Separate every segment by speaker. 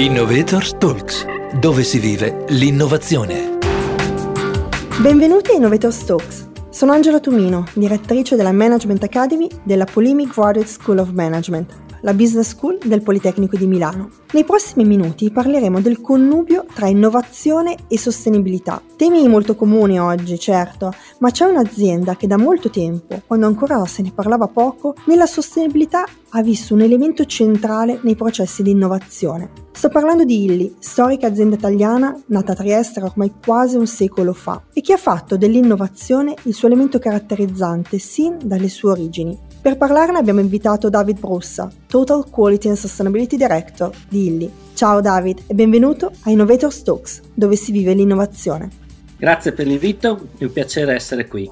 Speaker 1: Innovators Talks, dove si vive l'innovazione.
Speaker 2: Benvenuti a Innovators Talks. Sono Angela Tumino, direttrice della Management Academy della Polemic Graduate School of Management la Business School del Politecnico di Milano. Nei prossimi minuti parleremo del connubio tra innovazione e sostenibilità. Temi molto comuni oggi, certo, ma c'è un'azienda che da molto tempo, quando ancora se ne parlava poco, nella sostenibilità ha visto un elemento centrale nei processi di innovazione. Sto parlando di Illy, storica azienda italiana nata a Trieste ormai quasi un secolo fa e che ha fatto dell'innovazione il suo elemento caratterizzante sin dalle sue origini. Per parlarne abbiamo invitato David Brussa, Total Quality and Sustainability Director di Illy. Ciao David e benvenuto a Innovator Talks, dove si vive l'innovazione.
Speaker 3: Grazie per l'invito, è un piacere essere qui.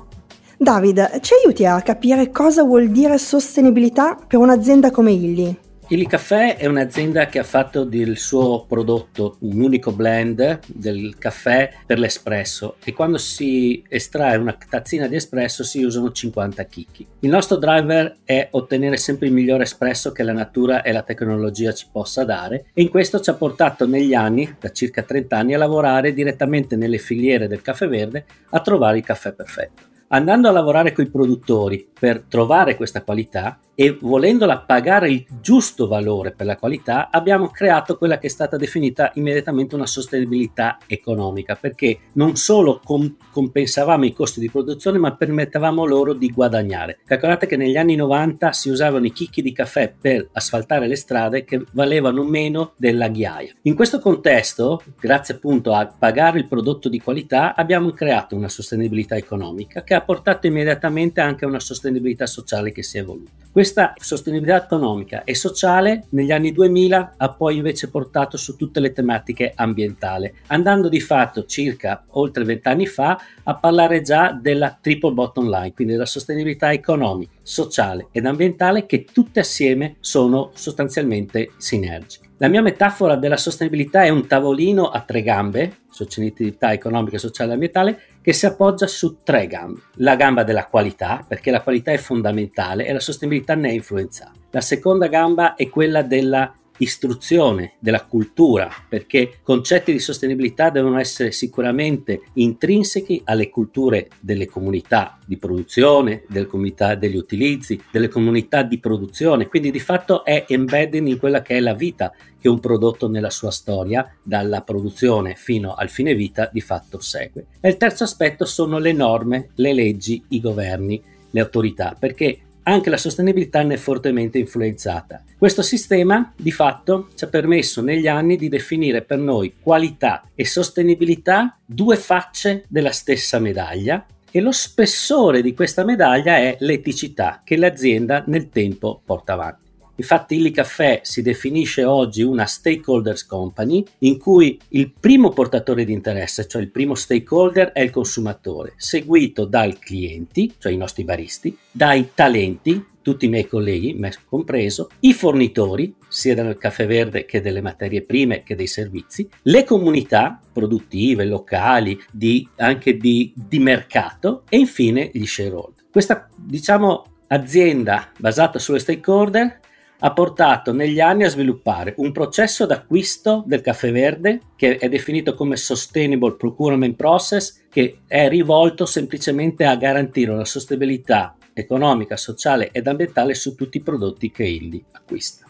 Speaker 2: David, ci aiuti a capire cosa vuol dire sostenibilità per un'azienda come Illy?
Speaker 3: Il Caffè è un'azienda che ha fatto del suo prodotto un unico blend del caffè per l'espresso e quando si estrae una tazzina di espresso si usano 50 chicchi. Il nostro driver è ottenere sempre il migliore espresso che la natura e la tecnologia ci possa dare e in questo ci ha portato negli anni, da circa 30 anni, a lavorare direttamente nelle filiere del caffè verde a trovare il caffè perfetto. Andando a lavorare con i produttori per trovare questa qualità, e volendola pagare il giusto valore per la qualità abbiamo creato quella che è stata definita immediatamente una sostenibilità economica perché non solo com- compensavamo i costi di produzione ma permettevamo loro di guadagnare. Calcolate che negli anni 90 si usavano i chicchi di caffè per asfaltare le strade che valevano meno della ghiaia. In questo contesto, grazie appunto a pagare il prodotto di qualità, abbiamo creato una sostenibilità economica che ha portato immediatamente anche a una sostenibilità sociale che si è evoluta. Questa sostenibilità economica e sociale negli anni 2000 ha poi invece portato su tutte le tematiche ambientali, andando di fatto circa oltre vent'anni fa a parlare già della triple bottom line, quindi della sostenibilità economica, sociale ed ambientale che tutte assieme sono sostanzialmente sinergiche. La mia metafora della sostenibilità è un tavolino a tre gambe, sostenibilità economica, sociale e ambientale, che si appoggia su tre gambe. La gamba della qualità, perché la qualità è fondamentale e la sostenibilità ne è influenzata. La seconda gamba è quella della istruzione, della cultura, perché concetti di sostenibilità devono essere sicuramente intrinseci alle culture delle comunità di produzione, delle comunità degli utilizzi, delle comunità di produzione, quindi di fatto è embedded in quella che è la vita che un prodotto nella sua storia, dalla produzione fino al fine vita, di fatto segue. E il terzo aspetto sono le norme, le leggi, i governi, le autorità, perché anche la sostenibilità ne è fortemente influenzata. Questo sistema di fatto ci ha permesso negli anni di definire per noi qualità e sostenibilità due facce della stessa medaglia e lo spessore di questa medaglia è l'eticità che l'azienda nel tempo porta avanti. Infatti Illy Caffè si definisce oggi una stakeholders company in cui il primo portatore di interesse, cioè il primo stakeholder è il consumatore, seguito dai clienti, cioè i nostri baristi, dai talenti, tutti i miei colleghi, me compreso, i fornitori, sia del caffè verde che delle materie prime che dei servizi, le comunità produttive, locali, di, anche di, di mercato e infine gli shareholder. Questa, diciamo, azienda basata sulle stakeholder ha portato negli anni a sviluppare un processo d'acquisto del caffè verde che è definito come Sustainable Procurement Process, che è rivolto semplicemente a garantire una sostenibilità economica, sociale ed ambientale su tutti i prodotti che Illy acquista.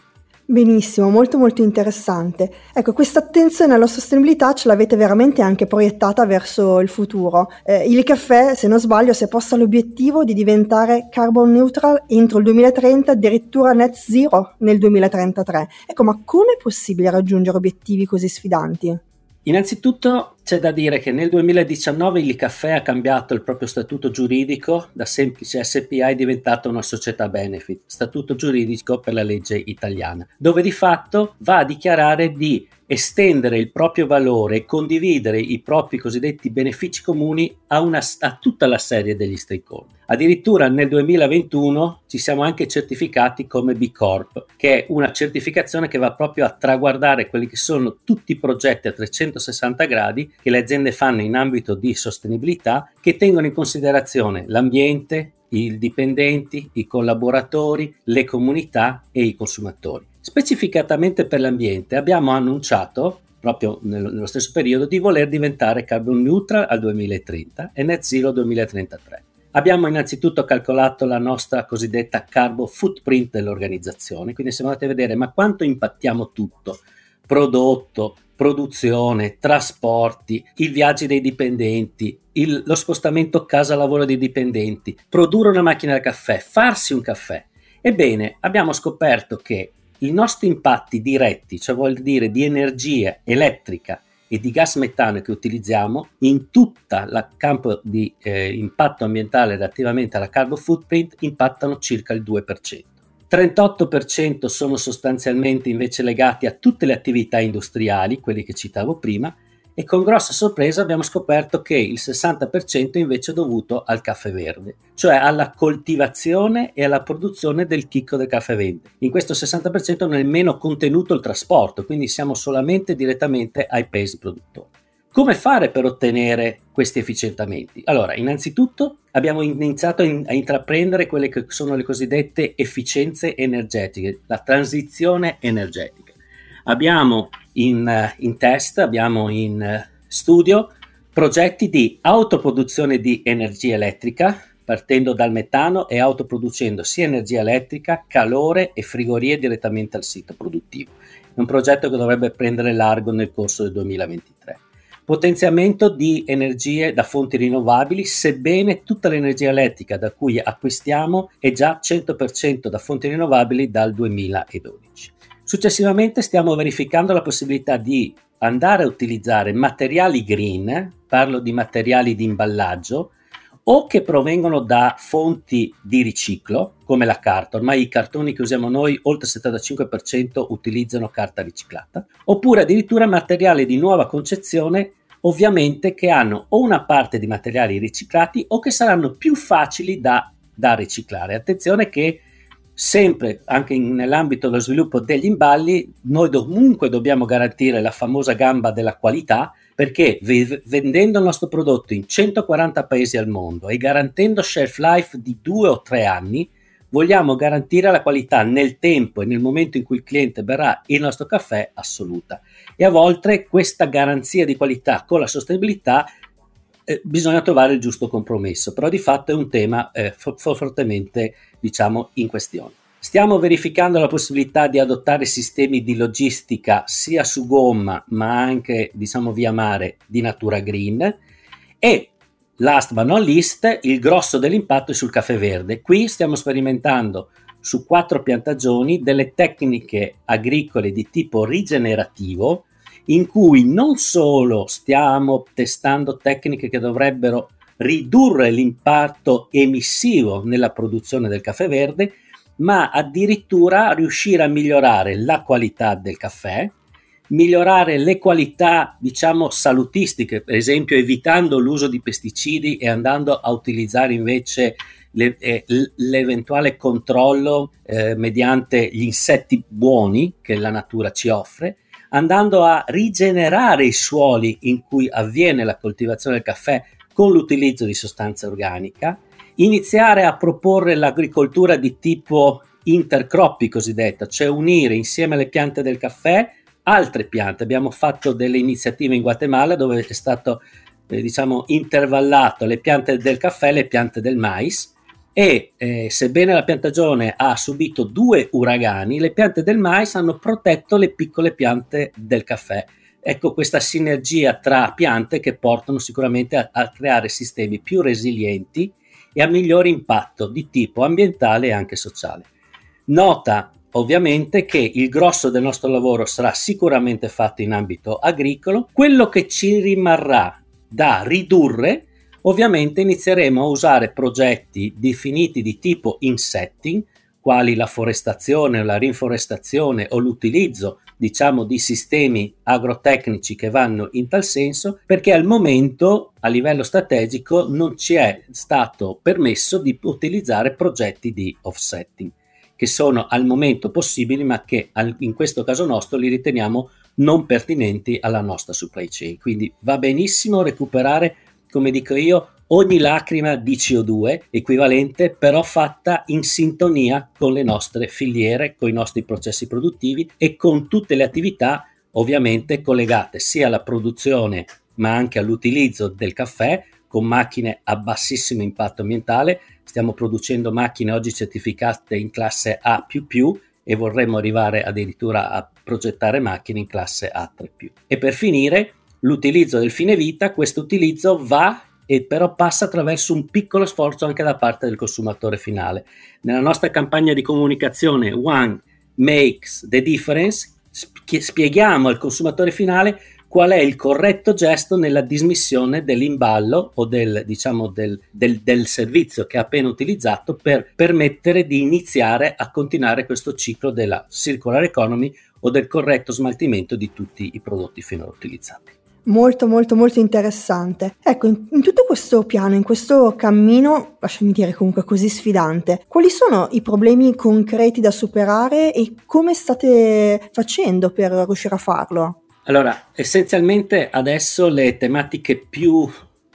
Speaker 2: Benissimo, molto molto interessante. Ecco, questa attenzione alla sostenibilità ce l'avete veramente anche proiettata verso il futuro. Eh, il caffè, se non sbaglio, si è posto l'obiettivo di diventare carbon neutral entro il 2030, addirittura net zero nel 2033. Ecco, ma come è possibile raggiungere obiettivi così sfidanti?
Speaker 3: Innanzitutto c'è da dire che nel 2019 il Caffè ha cambiato il proprio statuto giuridico, da semplice SPA è diventata una società benefit, statuto giuridico per la legge italiana, dove di fatto va a dichiarare di estendere il proprio valore e condividere i propri cosiddetti benefici comuni a, una, a, tutta la serie degli stakeholder. Addirittura nel 2021 ci siamo anche certificati come B Corp, che è una certificazione che va proprio a traguardare quelli che sono tutti i progetti a 360 gradi che le aziende fanno in ambito di sostenibilità che tengono in considerazione l'ambiente, i dipendenti, i collaboratori, le comunità e i consumatori. Specificatamente per l'ambiente abbiamo annuncito proprio nello stesso periodo di voler diventare carbon neutral al 2030 e net zero 2033. Abbiamo innanzitutto calcolato la nostra cosiddetta carbon footprint dell'organizzazione, quindi se andate a vedere ma quanto impattiamo tutto, prodotto, produzione, trasporti, i viaggi dei dipendenti, il, lo spostamento casa-lavoro dei dipendenti, produrre una macchina da caffè, farsi un caffè. Ebbene, abbiamo scoperto che i nostri impatti diretti, cioè vuol dire di energia elettrica e di gas metano che utilizziamo in tutto il campo di eh, impatto ambientale relativamente alla carbon footprint impattano circa il 2%. 38% sono sostanzialmente invece legati a tutte le attività industriali, quelli che citavo prima, e con grossa sorpresa abbiamo scoperto che il 60% invece è dovuto al caffè verde, cioè alla coltivazione e alla produzione del chicco del caffè verde. In questo 60% non è nemmeno contenuto il trasporto, quindi siamo solamente direttamente ai paesi produttori. Come fare per ottenere questi efficientamenti? Allora, innanzitutto abbiamo iniziato a intraprendere quelle che sono le cosiddette efficienze energetiche, la transizione energetica. Abbiamo in, in test, abbiamo in studio progetti di autoproduzione di energia elettrica partendo dal metano e autoproducendo sia energia elettrica, calore e frigorie direttamente al sito produttivo. È un progetto che dovrebbe prendere largo nel corso del 2023 potenziamento di energie da fonti rinnovabili, sebbene tutta l'energia elettrica da cui acquistiamo è già 100% da fonti rinnovabili dal 2012. Successivamente stiamo verificando la possibilità di andare a utilizzare materiali green, parlo di materiali di imballaggio, o che provengono da fonti di riciclo, come la carta, ormai i cartoni che usiamo noi, oltre il 75% utilizzano carta riciclata, oppure addirittura materiali di nuova concezione ovviamente che hanno o una parte di materiali riciclati o che saranno più facili da, da riciclare. Attenzione che sempre anche in, nell'ambito dello sviluppo degli imballi noi comunque dobbiamo garantire la famosa gamba della qualità perché v- vendendo il nostro prodotto in 140 paesi al mondo e garantendo shelf life di due o tre anni vogliamo garantire la qualità nel tempo e nel momento in cui il cliente berrà il nostro caffè assoluta. E a volte questa garanzia di qualità con la sostenibilità eh, bisogna trovare il giusto compromesso, però di fatto è un tema eh, fortemente diciamo in questione. Stiamo verificando la possibilità di adottare sistemi di logistica sia su gomma ma anche diciamo via mare di natura green e Last but not least, il grosso dell'impatto è sul caffè verde. Qui stiamo sperimentando su quattro piantagioni delle tecniche agricole di tipo rigenerativo in cui non solo stiamo testando tecniche che dovrebbero ridurre l'impatto emissivo nella produzione del caffè verde, ma addirittura riuscire a migliorare la qualità del caffè, migliorare le qualità, diciamo, salutistiche, per esempio evitando l'uso di pesticidi e andando a utilizzare invece le, eh, l'eventuale controllo eh, mediante gli insetti buoni che la natura ci offre, andando a rigenerare i suoli in cui avviene la coltivazione del caffè con l'utilizzo di sostanza organica, iniziare a proporre l'agricoltura di tipo intercroppi cosiddetta, cioè unire insieme alle piante del caffè altre piante. Abbiamo fatto delle iniziative in Guatemala dove è stato eh, diciamo intervallato le piante del caffè e le piante del mais e eh, sebbene la piantagione ha subito due uragani, le piante del mais hanno protetto le piccole piante del caffè. Ecco questa sinergia tra piante che portano sicuramente a, a creare sistemi più resilienti e a miglior impatto di tipo ambientale e anche sociale. Nota ovviamente che il grosso del nostro lavoro sarà sicuramente fatto in ambito agricolo, quello che ci rimarrà da ridurre ovviamente inizieremo a usare progetti definiti di tipo insetting, quali la forestazione la rinforestazione o l'utilizzo diciamo di sistemi agrotecnici che vanno in tal senso perché al momento a livello strategico non ci è stato permesso di utilizzare progetti di offsetting che sono al momento possibili ma che in questo caso nostro li riteniamo non pertinenti alla nostra supply chain. Quindi va benissimo recuperare, come dico io, ogni lacrima di CO2 equivalente però fatta in sintonia con le nostre filiere, con i nostri processi produttivi e con tutte le attività ovviamente collegate sia alla produzione ma anche all'utilizzo del caffè con macchine a bassissimo impatto ambientale. Stiamo producendo macchine oggi certificate in classe A e vorremmo arrivare addirittura a progettare macchine in classe A3+. E per finire, l'utilizzo del fine vita, questo utilizzo va e però passa attraverso un piccolo sforzo anche da parte del consumatore finale. Nella nostra campagna di comunicazione One Makes the Difference spieghiamo al consumatore finale qual è il corretto gesto nella dismissione dell'imballo o del, diciamo, del, del, del servizio che ha appena utilizzato per permettere di iniziare a continuare questo ciclo della circular economy o del corretto smaltimento di tutti i prodotti finora utilizzati
Speaker 2: molto molto molto interessante. Ecco, in, in, tutto questo piano, in questo cammino, lasciami dire comunque così sfidante, quali sono i problemi concreti da superare e come state facendo per riuscire a farlo?
Speaker 3: Allora, essenzialmente adesso le tematiche più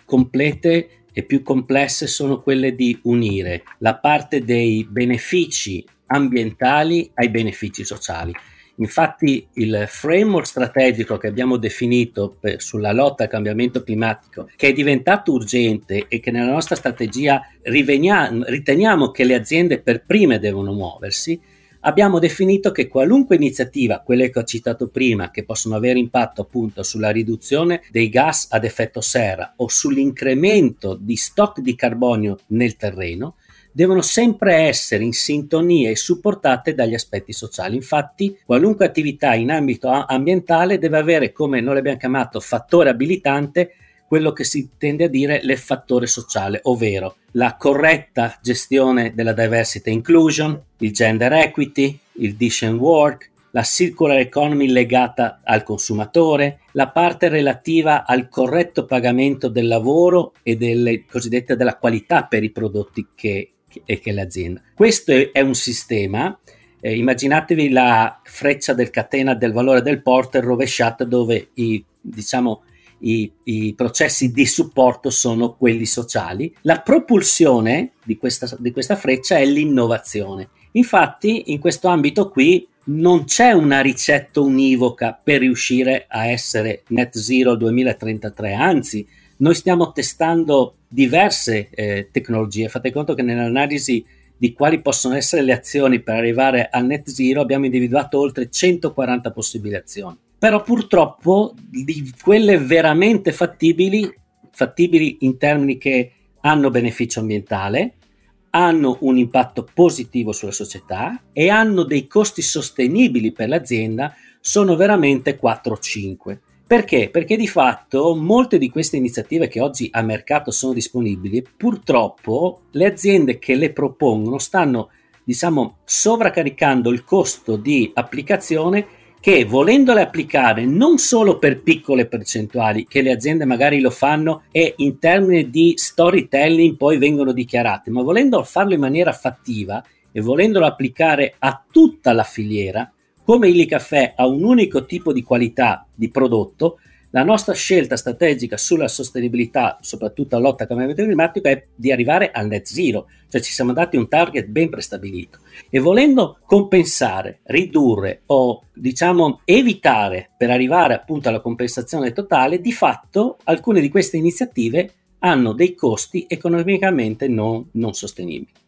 Speaker 3: complete e più complesse sono quelle di unire la parte dei benefici ambientali ai benefici sociali. Infatti il framework strategico che abbiamo definito per, sulla lotta al cambiamento climatico, che è diventato urgente e che nella nostra strategia riteniamo che le aziende per prime devono muoversi, abbiamo definito che qualunque iniziativa, quelle che ho citato prima, che possono avere impatto appunto sulla riduzione dei gas ad effetto serra o sull'incremento di stock di carbonio nel terreno, devono sempre essere in sintonia e supportate dagli aspetti sociali. Infatti, qualunque attività in ambito ambientale deve avere, come noi l'abbiamo chiamato, fattore abilitante, quello che si tende a dire l'effattore sociale, ovvero la corretta gestione della diversity inclusion, il gender equity, il decent work, la circular economy legata al consumatore, la parte relativa al corretto pagamento del lavoro e delle cosiddette della qualità per i prodotti che, e che l'azienda. Questo è un sistema, eh, immaginatevi la freccia del catena del valore del porter rovesciata dove i, diciamo, i, i, processi di supporto sono quelli sociali. La propulsione di questa, di questa freccia è l'innovazione. Infatti in questo ambito qui non c'è una ricetta univoca per riuscire a essere net zero 2033, anzi noi stiamo testando diverse eh, tecnologie. Fate conto che nell'analisi di quali possono essere le azioni per arrivare al net zero abbiamo individuato oltre 140 possibili azioni. Però purtroppo di quelle veramente fattibili, fattibili in termini che hanno beneficio ambientale, hanno un impatto positivo sulla società e hanno dei costi sostenibili per l'azienda, sono veramente 4 o 5. Perché? Perché di fatto molte di queste iniziative che oggi a mercato sono disponibili, purtroppo le aziende che le propongono stanno, diciamo, sovraccaricando il costo di applicazione che volendole applicare non solo per piccole percentuali, che le aziende magari lo fanno e in termini di storytelling poi vengono dichiarate, ma volendo farlo in maniera fattiva e volendolo applicare a tutta la filiera, come il caffè ha un unico tipo di qualità di prodotto, la nostra scelta strategica sulla sostenibilità, soprattutto alla lotta al cambiamento climatico, è di arrivare al net zero, cioè ci siamo dati un target ben prestabilito. E volendo compensare, ridurre o diciamo evitare per arrivare appunto alla compensazione totale, di fatto alcune di queste iniziative hanno dei costi economicamente non, non sostenibili.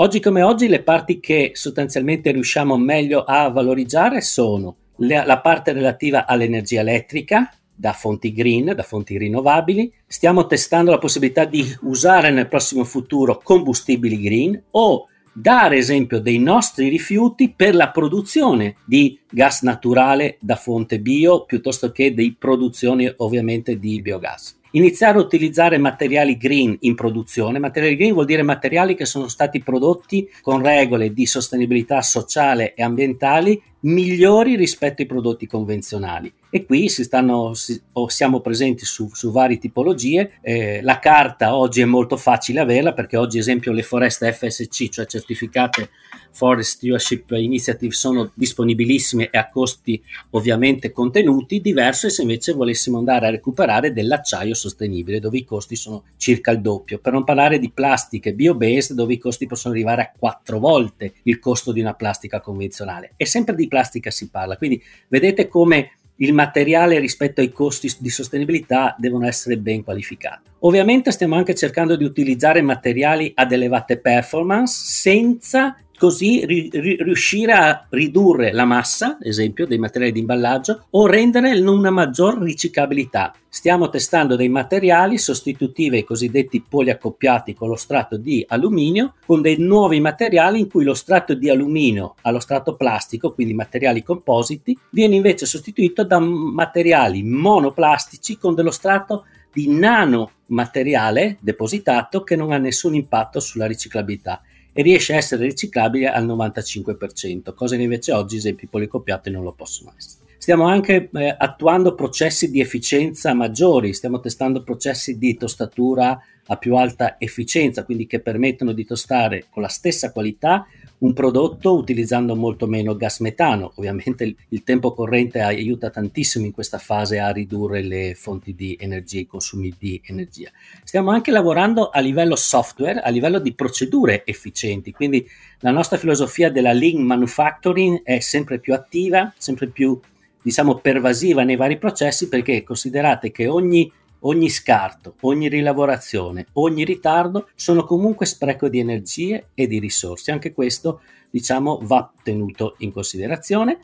Speaker 3: Oggi come oggi le parti che sostanzialmente riusciamo meglio a valorizzare sono le, la parte relativa all'energia elettrica da fonti green, da fonti rinnovabili. Stiamo testando la possibilità di usare nel prossimo futuro combustibili green o dare esempio dei nostri rifiuti per la produzione di gas naturale da fonte bio piuttosto che di produzione ovviamente di biogas iniziare a utilizzare materiali green in produzione. Materiali green vuol dire materiali che sono stati prodotti con regole di sostenibilità sociale e ambientali migliori rispetto ai prodotti convenzionali. E qui si stanno, si, siamo presenti su, su varie tipologie. Eh, la carta oggi è molto facile averla perché oggi, ad esempio, le foreste FSC, cioè certificate Forest Stewardship Initiative, sono disponibilissime e a costi ovviamente contenuti. Diverso è se invece volessimo andare a recuperare dell'acciaio sostenibile, dove i costi sono circa il doppio. Per non parlare di plastiche bio-based, dove i costi possono arrivare a quattro volte il costo di una plastica convenzionale. E sempre di plastica si parla. Quindi vedete come il materiale rispetto ai costi di sostenibilità devono essere ben qualificati. Ovviamente stiamo anche cercando di utilizzare materiali ad elevate performance senza così ri- riuscire a ridurre la massa, ad esempio, dei materiali di imballaggio o rendere una maggior riciclabilità. Stiamo testando dei materiali sostitutivi ai cosiddetti poliaccoppiati con lo strato di alluminio, con dei nuovi materiali in cui lo strato di alluminio allo strato plastico, quindi materiali compositi, viene invece sostituito da materiali monoplastici con dello strato di nanomateriale depositato che non ha nessun impatto sulla riciclabilità e riesce a essere riciclabile al 95%, cosa che invece oggi esempi policoppiati non lo possono essere. Stiamo anche eh, attuando processi di efficienza maggiori, stiamo testando processi di tostatura a più alta efficienza, quindi che permettono di tostare con la stessa qualità un prodotto utilizzando molto meno gas metano. Ovviamente il, il, tempo corrente aiuta tantissimo in questa fase a ridurre le fonti di energia, i consumi di energia. Stiamo anche lavorando a livello software, a livello di procedure efficienti, quindi la nostra filosofia della lean manufacturing è sempre più attiva, sempre più diciamo pervasiva nei vari processi perché considerate che ogni ogni scarto, ogni rilavorazione, ogni ritardo sono comunque spreco di energie e di risorse. Anche questo, diciamo, va tenuto in considerazione.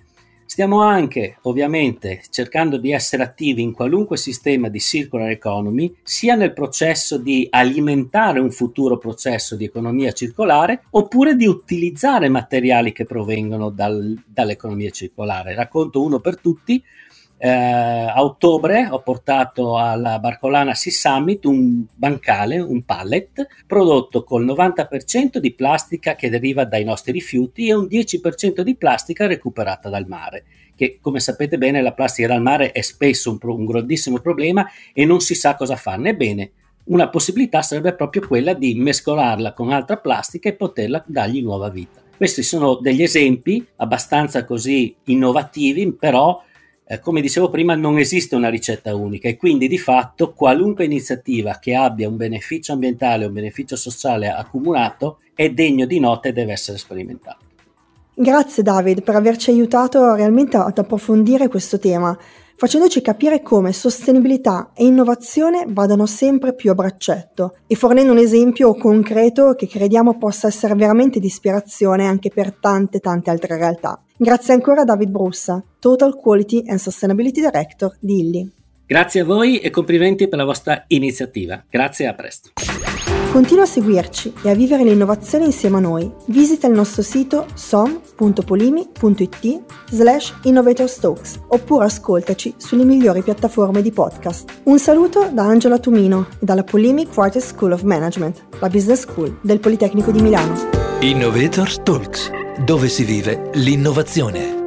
Speaker 3: Stiamo anche, ovviamente, cercando di essere attivi in qualunque sistema di circular economy, sia nel processo di alimentare un futuro processo di economia circolare, oppure di utilizzare materiali che provengono dal, dall'economia circolare. Racconto uno per tutti, eh, a ottobre ho portato alla Barcolana Sea Summit un bancale, un pallet, prodotto col 90% di plastica che deriva dai nostri rifiuti e un 10% di plastica recuperata dal mare che come sapete bene la plastica dal mare è spesso un, un grandissimo problema e non si sa cosa farne. Ebbene, una possibilità sarebbe proprio quella di mescolarla con altra plastica e poterla dargli nuova vita. Questi sono degli esempi abbastanza così innovativi, però eh, come dicevo prima, non esiste una ricetta unica e quindi di fatto qualunque iniziativa che abbia un beneficio ambientale o un beneficio sociale accumulato è degno di nota e deve essere sperimentato.
Speaker 2: Grazie David per averci aiutato realmente ad approfondire questo tema facendoci capire come sostenibilità e innovazione vadano sempre più a braccetto e fornendo un esempio concreto che crediamo possa essere veramente di ispirazione anche per tante tante altre realtà. Grazie ancora a David Brussa, Total Quality and Sustainability Director di Illy.
Speaker 3: Grazie a voi e complimenti per la vostra iniziativa. Grazie e a presto.
Speaker 2: Continua a seguirci e a vivere l'innovazione insieme a noi. Visita il nostro sito som.polimi.it slash innovatorstalks oppure ascoltaci sulle migliori piattaforme di podcast. Un saluto da Angela Tumino e dalla Polimi Quarter School of Management, la business school del Politecnico di Milano.
Speaker 1: Innovators Talks, dove si vive l'innovazione.